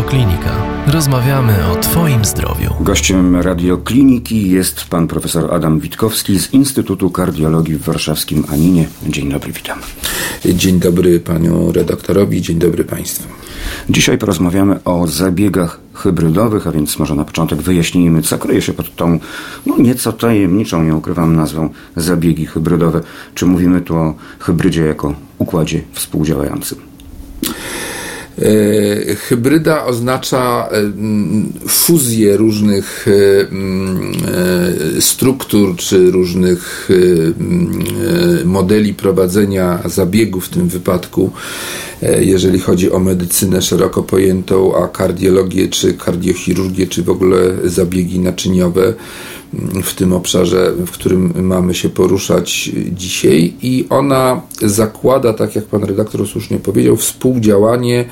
Radioklinika. Rozmawiamy o Twoim zdrowiu. Gościem radiokliniki jest pan profesor Adam Witkowski z Instytutu Kardiologii w warszawskim Aninie. Dzień dobry, witam. Dzień dobry panu redaktorowi, dzień dobry państwu. Dzisiaj porozmawiamy o zabiegach hybrydowych, a więc może na początek wyjaśnijmy, co kryje się pod tą no, nieco tajemniczą, nie ukrywam nazwą, zabiegi hybrydowe. Czy mówimy tu o hybrydzie jako układzie współdziałającym? E, hybryda oznacza e, fuzję różnych e, struktur czy różnych modeli prowadzenia zabiegu w tym wypadku, jeżeli chodzi o medycynę szeroko pojętą, a kardiologię czy kardiochirurgię, czy w ogóle zabiegi naczyniowe w tym obszarze, w którym mamy się poruszać dzisiaj, i ona zakłada, tak jak pan redaktor słusznie powiedział, współdziałanie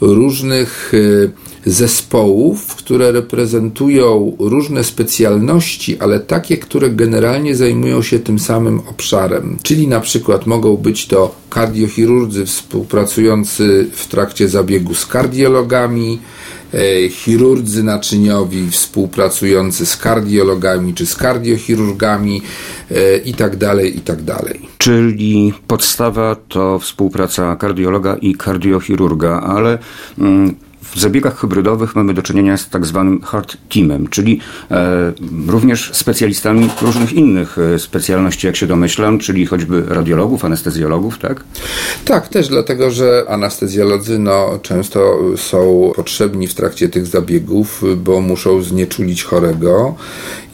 różnych e, zespołów, które reprezentują różne specjalności, ale takie, które generalnie zajmują się tym samym obszarem. Czyli na przykład mogą być to kardiochirurdzy współpracujący w trakcie zabiegu z kardiologami, chirurdzy naczyniowi współpracujący z kardiologami czy z kardiochirurgami e, i tak tak. Czyli podstawa to współpraca kardiologa i kardiochirurga, ale mm, w zabiegach hybrydowych mamy do czynienia z tak zwanym hard teamem, czyli e, również specjalistami różnych innych e, specjalności, jak się domyślam, czyli choćby radiologów, anestezjologów, tak? Tak, też dlatego, że anestezjolodzy no, często są potrzebni w trakcie tych zabiegów, bo muszą znieczulić chorego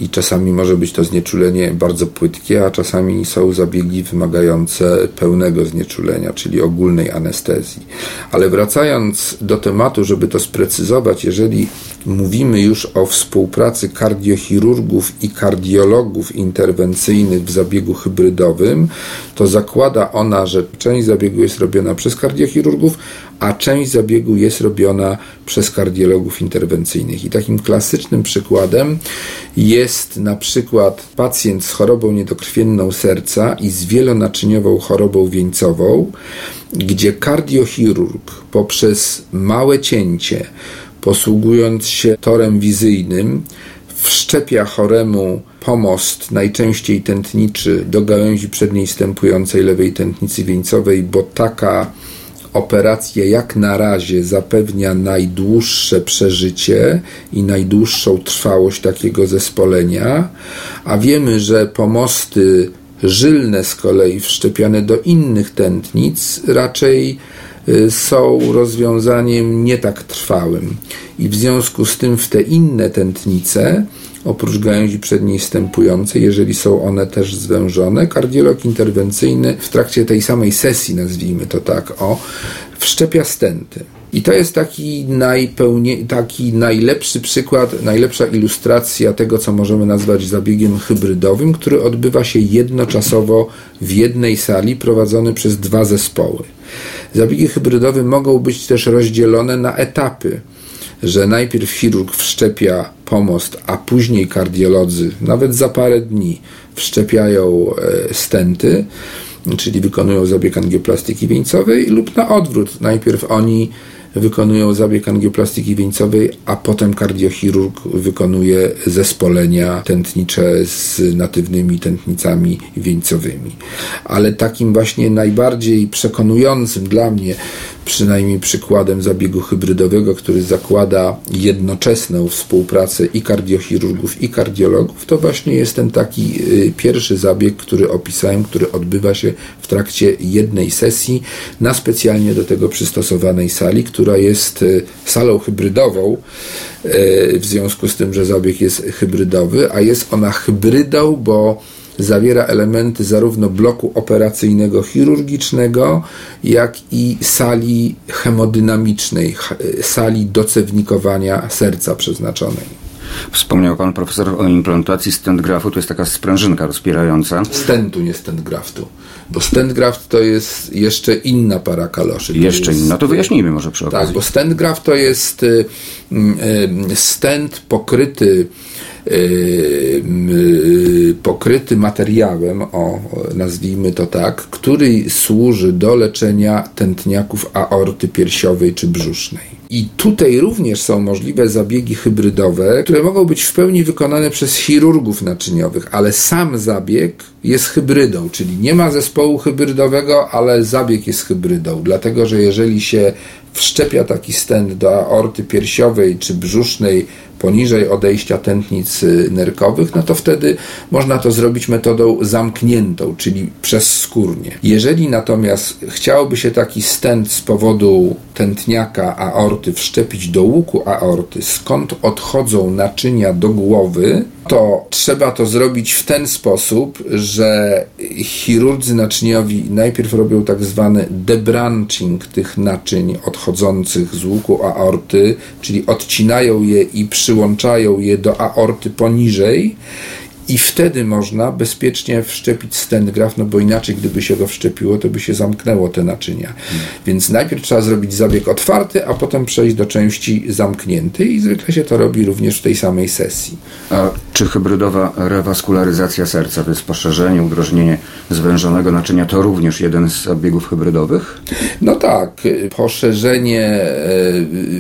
i czasami może być to znieczulenie bardzo płytkie, a czasami są zabiegi wymagające pełnego znieczulenia, czyli ogólnej anestezji. Ale wracając do tematu, żeby to sprecyzować, jeżeli mówimy już o współpracy kardiochirurgów i kardiologów interwencyjnych w zabiegu hybrydowym, to zakłada ona, że część zabiegu jest robiona przez kardiochirurgów, a część zabiegu jest robiona przez kardiologów interwencyjnych. I takim klasycznym przykładem jest na przykład pacjent z chorobą niedokrwienną serca i z wielonaczyniową chorobą wieńcową, gdzie kardiochirurg poprzez małe cięcie, posługując się torem wizyjnym, wszczepia choremu pomost, najczęściej tętniczy, do gałęzi przedniej stępującej lewej tętnicy wieńcowej, bo taka operacja jak na razie zapewnia najdłuższe przeżycie i najdłuższą trwałość takiego zespolenia, a wiemy, że pomosty żylne z kolei wszczepiane do innych tętnic raczej są rozwiązaniem nie tak trwałym. I w związku z tym w te inne tętnice oprócz gałęzi przedniej stępującej, jeżeli są one też zwężone, kardiolog interwencyjny w trakcie tej samej sesji, nazwijmy to tak, o, wszczepia stenty. I to jest taki, najpełnie, taki najlepszy przykład, najlepsza ilustracja tego, co możemy nazwać zabiegiem hybrydowym, który odbywa się jednoczasowo w jednej sali, prowadzony przez dwa zespoły. Zabiegi hybrydowe mogą być też rozdzielone na etapy że najpierw chirurg wszczepia pomost, a później kardiolodzy, nawet za parę dni, wszczepiają e, stenty, czyli wykonują zabieg angioplastyki wieńcowej, lub na odwrót. Najpierw oni wykonują zabieg angioplastyki wieńcowej, a potem kardiochirurg wykonuje zespolenia tętnicze z natywnymi tętnicami wieńcowymi. Ale takim właśnie najbardziej przekonującym dla mnie przynajmniej przykładem zabiegu hybrydowego, który zakłada jednoczesną współpracę i kardiochirurgów, i kardiologów, to właśnie jest ten taki y, pierwszy zabieg, który opisałem, który odbywa się w trakcie jednej sesji na specjalnie do tego przystosowanej sali, która jest y, salą hybrydową, y, w związku z tym, że zabieg jest hybrydowy, a jest ona hybrydą, bo zawiera elementy zarówno bloku operacyjnego chirurgicznego, jak i sali hemodynamicznej, sali docewnikowania serca przeznaczonej. Wspomniał pan profesor o implantacji stent graftu, to jest taka sprężynka rozpierająca. Stentu, nie stent graftu. Bo stent graft to jest jeszcze inna para kaloszy. Jeszcze jest, inna, to wyjaśnijmy może przy okazji. Tak, bo stent graft to jest y, y, stent pokryty Y, pokryty materiałem, o, nazwijmy to tak, który służy do leczenia tętniaków aorty piersiowej czy brzusznej. I tutaj również są możliwe zabiegi hybrydowe, które mogą być w pełni wykonane przez chirurgów naczyniowych, ale sam zabieg jest hybrydą, czyli nie ma zespołu hybrydowego, ale zabieg jest hybrydą, dlatego że jeżeli się wszczepia taki stent do aorty piersiowej czy brzusznej poniżej odejścia tętnic nerkowych, no to wtedy można to zrobić metodą zamkniętą, czyli przez skórnie. Jeżeli natomiast chciałoby się taki stent z powodu tętniaka aorty wszczepić do łuku aorty, skąd odchodzą naczynia do głowy, to trzeba to zrobić w ten sposób, że chirurdzy naczyniowi najpierw robią tak zwany debranching tych naczyń odchodzących z łuku aorty, czyli odcinają je i przyłączają je do aorty poniżej i wtedy można bezpiecznie wszczepić stent graf, no bo inaczej gdyby się go wszczepiło, to by się zamknęło te naczynia. Hmm. Więc najpierw trzeba zrobić zabieg otwarty, a potem przejść do części zamkniętej i zwykle się to robi również w tej samej sesji. A czy hybrydowa rewaskularyzacja serca, to jest poszerzenie, udrożnienie zwężonego naczynia, to również jeden z zabiegów hybrydowych? No tak, poszerzenie e,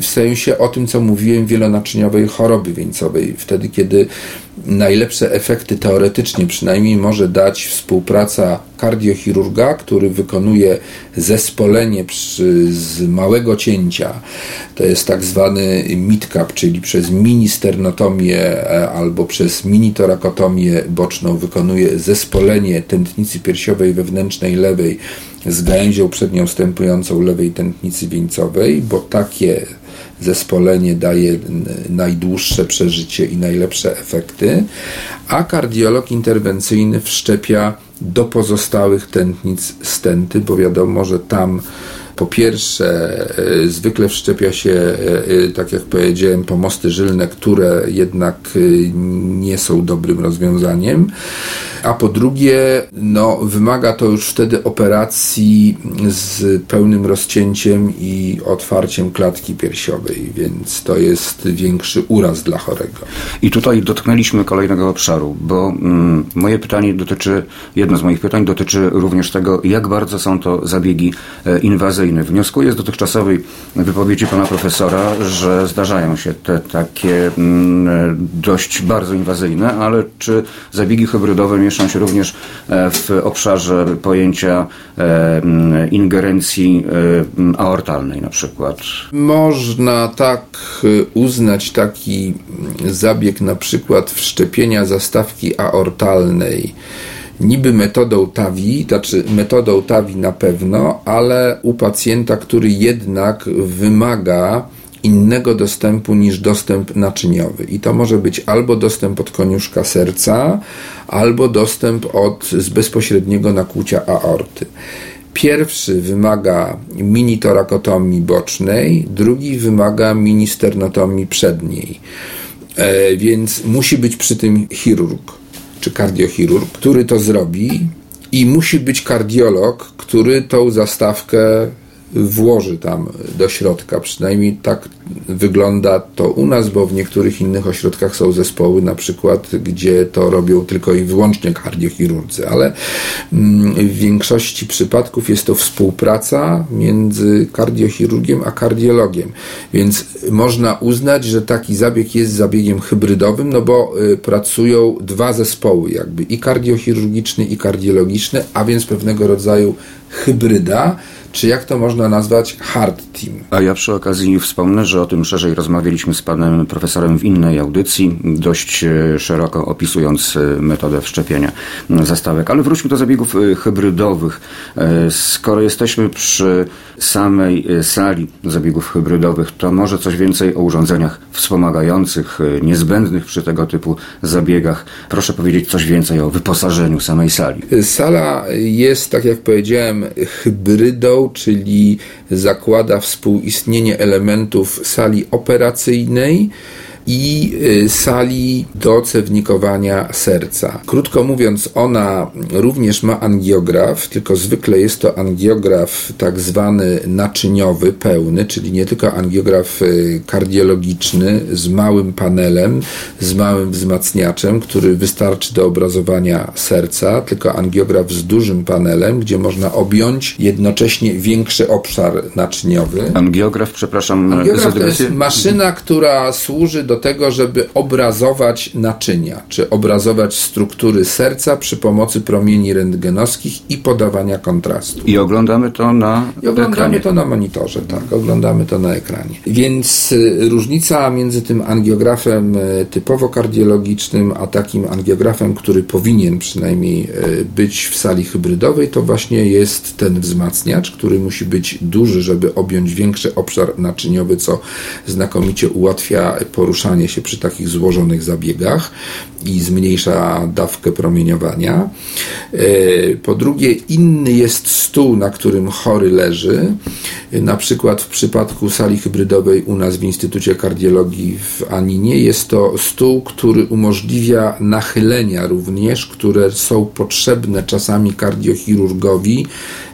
w sensie o tym, co mówiłem, wielonaczyniowej choroby wieńcowej. Wtedy, kiedy najlepsze efekty teoretycznie przynajmniej może dać współpraca kardiochirurga, który wykonuje zespolenie przy, z małego cięcia. To jest tak zwany midcap, czyli przez mini-sternotomię e, albo przez mini-torakotomię boczną wykonuje zespolenie tętnicy piersiowej wewnętrznej lewej z gałęzią przednią wstępującą lewej tętnicy wieńcowej, bo takie zespolenie daje najdłuższe przeżycie i najlepsze efekty, a kardiolog interwencyjny wszczepia do pozostałych tętnic stenty, bo wiadomo, że tam po pierwsze, e, zwykle wszczepia się, e, e, tak jak powiedziałem, pomosty żylne, które jednak nie są dobrym rozwiązaniem, a po drugie, no, wymaga to już wtedy operacji z pełnym rozcięciem i otwarciem klatki piersiowej, więc to jest większy uraz dla chorego. I tutaj dotknęliśmy kolejnego obszaru, bo mm, moje pytanie dotyczy, jedno z moich pytań dotyczy również tego, jak bardzo są to zabiegi e, inwazyjne. Wnioskuję z dotychczasowej wypowiedzi pana profesora, że zdarzają się te takie mm, dość bardzo inwazyjne, ale czy zabiegi hybrydowe mieszczą się również e, w obszarze pojęcia e, mm, ingerencji e, aortalnej na przykład? Można tak uznać taki zabieg na przykład wszczepienia zastawki aortalnej niby metodą TAVI, znaczy metodą TAVI na pewno, ale u pacjenta, który jednak wymaga innego dostępu niż dostęp naczyniowy. I to może być albo dostęp od koniuszka serca, albo dostęp od, z bezpośredniego nakłucia aorty. Pierwszy wymaga mini torakotomii bocznej, drugi wymaga mini sternotomii przedniej. E, więc musi być przy tym chirurg czy kardiochirurg, który to zrobi i musi być kardiolog, który tą zastawkę włoży tam do środka. Przynajmniej tak wygląda to u nas, bo w niektórych innych ośrodkach są zespoły, na przykład, gdzie to robią tylko i wyłącznie kardiochirurdzy, ale mm, w większości przypadków jest to współpraca między kardiochirurgiem a kardiologiem. Więc można uznać, że taki zabieg jest zabiegiem hybrydowym, no bo y, pracują dwa zespoły, jakby i kardiochirurgiczny, i kardiologiczny, a więc pewnego rodzaju hybryda czy jak to można nazwać, hard team. A ja przy okazji wspomnę, że o tym szerzej rozmawialiśmy z panem profesorem w innej audycji, dość e, szeroko opisując e, metodę wszczepienia zastawek. Ale wróćmy do zabiegów e, hybrydowych. Skoro jesteśmy przy samej sali zabiegów hybrydowych, to może coś więcej o urządzeniach wspomagających, niezbędnych przy tego typu zabiegach. Proszę powiedzieć coś więcej o wyposażeniu samej sali. Sala jest, tak jak powiedziałem, hybrydą czyli zakłada współistnienie elementów sali operacyjnej, i y, sali do cewnikowania serca. Krótko mówiąc, ona również ma angiograf, tylko zwykle jest to angiograf tak zwany naczyniowy, pełny, czyli nie tylko angiograf y, kardiologiczny z małym panelem, z małym wzmacniaczem, który wystarczy do obrazowania serca, tylko angiograf z dużym panelem, gdzie można objąć jednocześnie większy obszar naczyniowy. Angiograf, przepraszam, Angiograf to jest maszyna, która służy do tego, żeby obrazować naczynia, czy obrazować struktury serca przy pomocy promieni rentgenowskich i podawania kontrastu. I oglądamy to na I oglądamy ekranie. to na monitorze, tak, oglądamy to na ekranie. Więc y, różnica między tym angiografem y, typowo kardiologicznym, a takim angiografem, który powinien przynajmniej y, być w sali hybrydowej, to właśnie jest ten wzmacniacz, który musi być duży, żeby objąć większy obszar naczyniowy, co znakomicie ułatwia poruszanie się przy takich złożonych zabiegach i zmniejsza dawkę promieniowania. E, Po drugie, inny jest stół, na którym chory leży. E, Na przykład w przypadku sali hybrydowej u nas w Instytucie Kardiologii w Aninie jest to stół, który umożliwia nachylenia również, które są potrzebne czasami kardiochirurgowi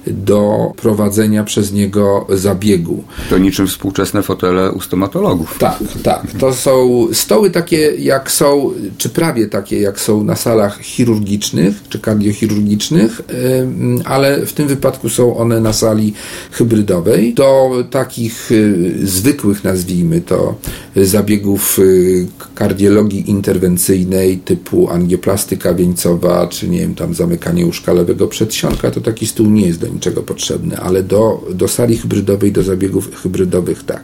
do prowadzenia przez niego zabiegu. To niczym współczesne fotele u stomatologów. Tak, tak. To są stoły takie, jak są, czy prawie takie, jak są na salach chirurgicznych, czy kardiochirurgicznych, ale w tym wypadku są one na sali hybrydowej. Do takich y, zwykłych, nazwijmy to, zabiegów y, kardiologii interwencyjnej typu angioplastyka wieńcowa, czy nie wiem, tam zamykanie łóżka lewego przedsionka, to taki stół nie jest do niczego potrzebny, ale do, do sali hybrydowej, do zabiegów hybrydowych tak.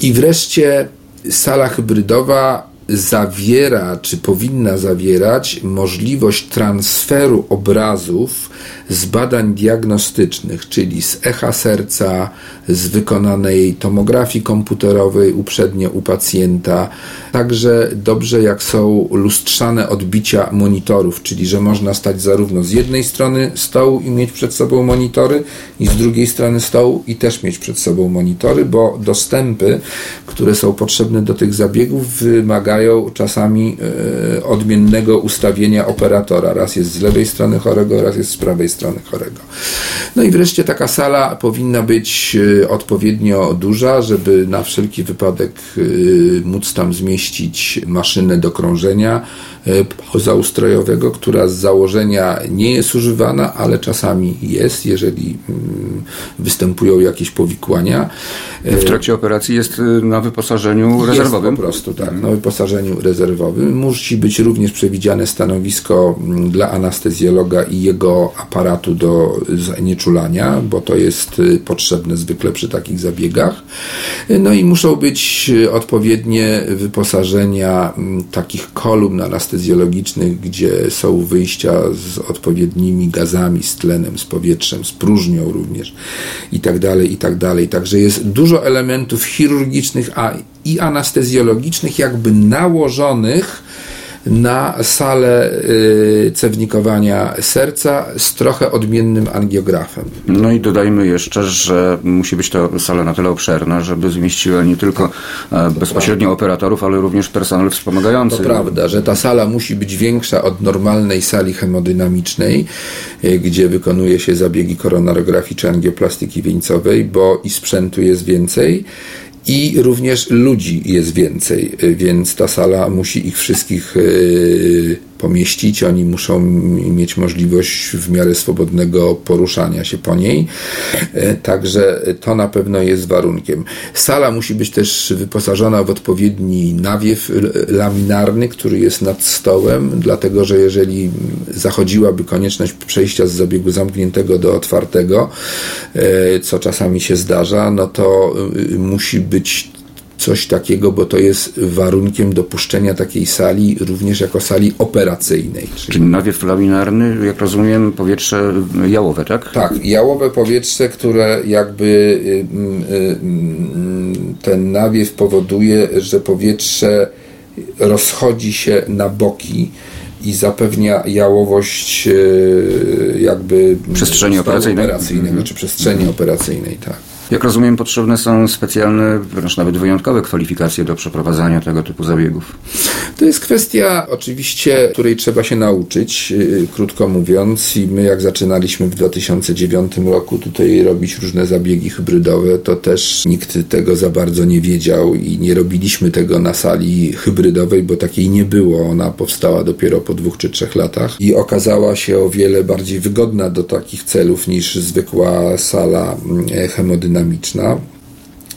I wreszcie sala hybrydowa zawiera, czy powinna zawierać możliwość transferu obrazów z badań diagnostycznych, czyli z echa serca, z wykonanej tomografii komputerowej uprzednio u pacjenta. Także dobrze jak są lustrzane odbicia monitorów, czyli że można stać zarówno z jednej strony stołu i mieć przed sobą monitory, i z drugiej strony stołu i też mieć przed sobą monitory, bo dostępy, które są potrzebne do tych zabiegów, wymagają czasami e, odmiennego ustawienia operatora. Raz jest z lewej strony chorego, raz jest z prawej strony chorego. No i wreszcie taka sala powinna być e, odpowiednio duża, żeby na wszelki wypadek e, móc tam zmieścić maszynę do krążenia pozaustrojowego, która z założenia nie jest używana, ale czasami jest, jeżeli mm, występują jakieś powikłania. W trakcie operacji jest y, na wyposażeniu Jest rezerwowym. po prostu, tak, na wyposażeniu rezerwowym. Musi być również przewidziane stanowisko mm, dla anestezjologa i jego aparatu do znieczulania, bo to jest potrzebne zwykle przy takich zabiegach. No i muszą być odpowiednie wyposażenia mm, takich kolumn anestezjologicznych, gdzie są wyjścia z odpowiednimi gazami, z tlenem, z powietrzem, z próżnią również i tak dalej, i tak dalej. Także jest dużo elementów chirurgicznych a i anestezjologicznych jakby nałożonych na salę y, cewnikowania serca z trochę odmiennym angiografem. No i dodajmy jeszcze, że musi być to sala na tyle obszerna, żeby zmieściła nie tylko e, bezpośrednio operatorów, ale również personel wspomagający. To prawda, że ta sala musi być większa od normalnej sali hemodynamicznej, y, gdzie wykonuje się zabiegi koronarografii czy angioplastyki wieńcowej, bo i sprzętu jest więcej. I również ludzi jest więcej, y, więc ta sala musi ich wszystkich y, pomieścić. Oni muszą mieć możliwość w miarę swobodnego poruszania się po niej. E, Także to na pewno jest warunkiem. Sala musi być też wyposażona w odpowiedni nawiew laminarny, który jest nad stołem, dlatego że jeżeli zachodziłaby konieczność przejścia z zabiegu zamkniętego do otwartego, e, co czasami się zdarza, no to y, musi być coś takiego, bo to jest warunkiem dopuszczenia takiej sali również jako sali operacyjnej. Czyli Czyli nawiew laminarny, jak rozumiem, powietrze jałowe, tak? tak, jałowe powietrze, które jakby y, mm, y, mm, ten nawiew powoduje, że powietrze rozchodzi się na boki i zapewnia jałowość y, jakby Przestrzeni stołu operacyjnej. operacyjnego, czy przestrzeni operacyjnej, tak. Jak rozumiem, potrzebne są specjalne, wręcz nawet wyjątkowe kwalifikacje do przeprowadzania tego typu zabiegów. To jest kwestia oczywiście, której trzeba się nauczyć, yy, krótko mówiąc. I my jak zaczynaliśmy w 2009 roku tutaj robić różne zabiegi hybrydowe, to też nikt tego za bardzo nie wiedział i nie robiliśmy tego na sali hybrydowej, bo takiej nie było. Ona powstała dopiero po dwóch czy trzech latach i okazała się o wiele bardziej wygodna do takich celów niż zwykła sala mm, hemodynamiczna.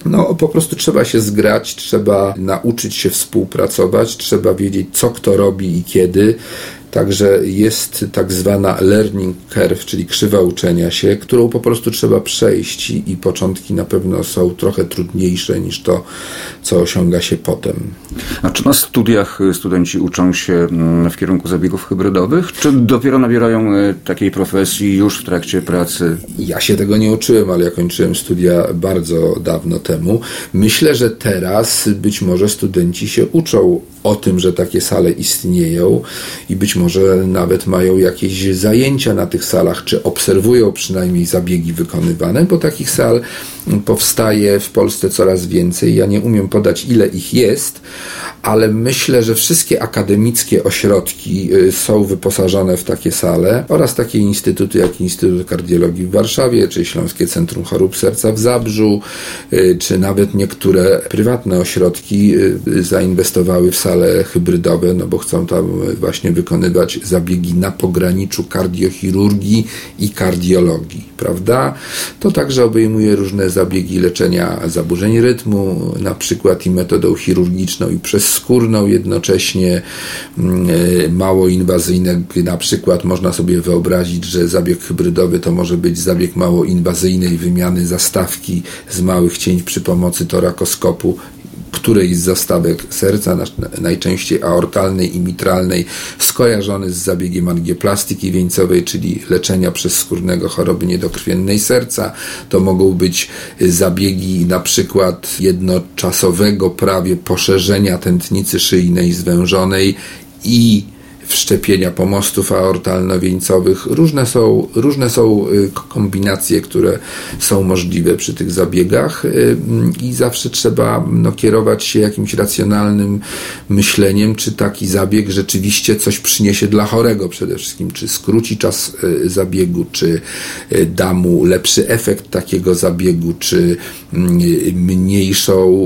No, po prostu trzeba się zgrać, trzeba nauczyć się współpracować, trzeba wiedzieć, co kto robi i kiedy. Także jest tak zwana learning curve, czyli krzywa uczenia się, którą po prostu trzeba przejść i, początki na pewno są trochę trudniejsze niż to, co osiąga się potem. A czy na studiach studenci uczą się mm, w kierunku zabiegów hybrydowych, czy dopiero nabierają e, takiej profesji już w trakcie pracy? Ja się tego nie uczyłem, ale ja kończyłem studia bardzo dawno temu. Myślę, że teraz być może studenci się uczą o tym, że takie sale istnieją i być może nawet mają jakieś zajęcia na tych salach, czy obserwują przynajmniej zabiegi wykonywane, bo takich sal powstaje w Polsce coraz więcej. Ja nie umiem podać, ile ich jest, ale myślę, że wszystkie akademickie ośrodki y, są wyposażone w takie sale oraz takie instytuty jak Instytut Kardiologii w Warszawie, czy Śląskie Centrum Chorób Serca w Zabrzu, y, czy nawet niektóre prywatne ośrodki y, zainwestowały w sale hybrydowe, no bo chcą tam właśnie wykonywać zabiegi na pograniczu kardiochirurgii i kardiologii, prawda? To także obejmuje różne zabiegi leczenia zaburzeń rytmu, na przykład i metodą chirurgiczną i przezskórną jednocześnie, mm, e, mało inwazyjne, na przykład można sobie wyobrazić, że zabieg hybrydowy to może być zabieg mało inwazyjnej wymiany zastawki z małych cięć przy pomocy torakoskopu którejś z zastawek serca, najczęściej aortalnej i mitralnej, skojarzony z zabiegiem angioplastyki wieńcowej, czyli leczenia przez skórnego choroby niedokrwiennej serca. To mogą być zabiegi na przykład jednoczasowego prawie poszerzenia tętnicy szyjnej zwężonej i wszczepienia pomostów aortalno-wieńcowych. Różne są, różne są y, kombinacje, które są możliwe przy tych zabiegach y, i zawsze trzeba no, kierować się jakimś racjonalnym myśleniem, czy taki zabieg rzeczywiście coś przyniesie dla chorego przede wszystkim, czy skróci czas y, zabiegu, czy da mu lepszy efekt takiego zabiegu, czy mniejszą,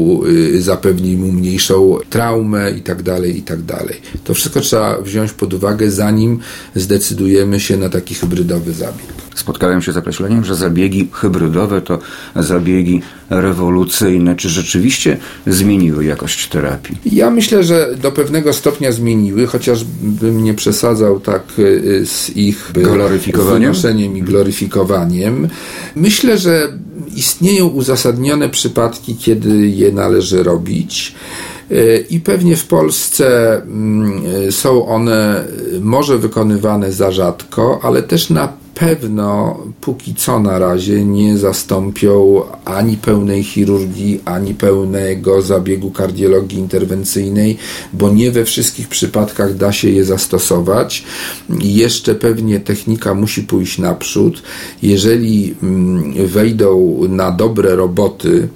zapewni mu mniejszą traumę i tak dalej, i tak dalej. To wszystko trzeba wziąć pod uwagę, zanim zdecydujemy się na taki hybrydowy zabieg. Spotkałem się z określeniem, że zabiegi hybrydowe to zabiegi rewolucyjne. Czy rzeczywiście zmieniły jakość terapii? Ja myślę, że do pewnego stopnia zmieniły, chociaż bym nie przesadzał tak y, z ich gloryfikowaniem i gloryfikowaniem. Myślę, że istnieją uzasadnione przypadki, kiedy je należy robić. E, I pewnie w Polsce mm, e, są one może wykonywane za rzadko, ale też na pewno póki co na razie nie zastąpią ani pełnej chirurgii, ani pełnego zabiegu kardiologii interwencyjnej, bo nie we wszystkich przypadkach da się je zastosować. Jeszcze pewnie technika musi pójść naprzód. Jeżeli mm, wejdą na dobre roboty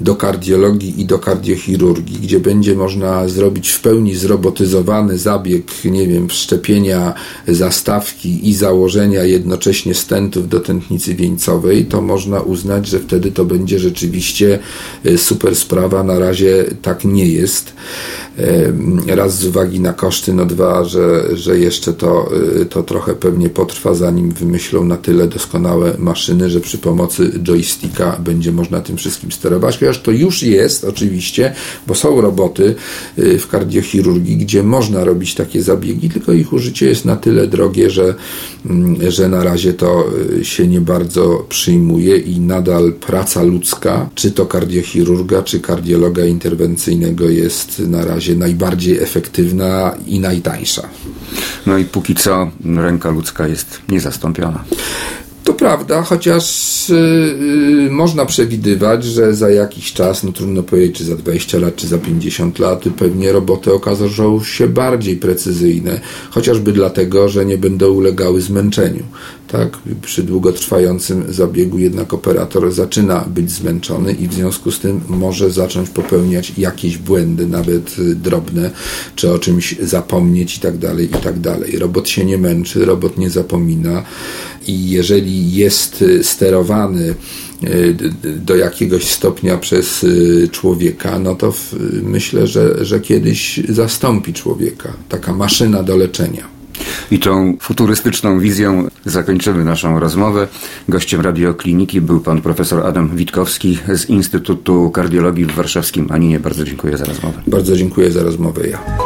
do kardiologii i do kardiochirurgii, gdzie będzie można zrobić w pełni zrobotyzowany zabieg, nie wiem, wszczepienia zastawki i założenia jednocześnie jednocześnie stentów do tętnicy wieńcowej, to można uznać, że wtedy to będzie rzeczywiście e, super sprawa. Na razie tak nie jest. E, raz z uwagi na koszty, no dwa, że, że jeszcze to, e, to trochę pewnie potrwa, zanim wymyślą na tyle doskonałe maszyny, że przy pomocy joysticka będzie można tym wszystkim sterować. Chociaż to już jest oczywiście, bo są roboty w kardiochirurgii, gdzie można robić takie zabiegi, tylko ich użycie jest na tyle drogie, że, mm, że na razie razie to y, się nie bardzo przyjmuje i nadal praca ludzka, czy to kardiochirurga, czy kardiologa interwencyjnego jest na razie najbardziej efektywna i najtańsza. No i póki co ręka ludzka jest niezastąpiona. To prawda, chociaż yy, można przewidywać, że za jakiś czas, no trudno powiedzieć, czy za 20 lat, czy za 50 lat, pewnie roboty okażą się bardziej precyzyjne, chociażby dlatego, że nie będą ulegały zmęczeniu. Tak? Przy długotrwającym zabiegu jednak operator zaczyna być zmęczony i w związku z tym może zacząć popełniać jakieś błędy, nawet drobne, czy o czymś zapomnieć i tak dalej, i tak dalej. Robot się nie męczy, robot nie zapomina i jeżeli jest sterowany e, do jakiegoś stopnia przez e, człowieka, no to myślę, że, że kiedyś zastąpi człowieka. Taka maszyna do leczenia. I tą futurystyczną wizją zakończymy naszą rozmowę. Gościem radiokliniki był pan profesor Adam Witkowski z Instytutu Kardiologii w Warszawskim Aninie. Bardzo dziękuję za rozmowę. Bardzo dziękuję za rozmowę ja.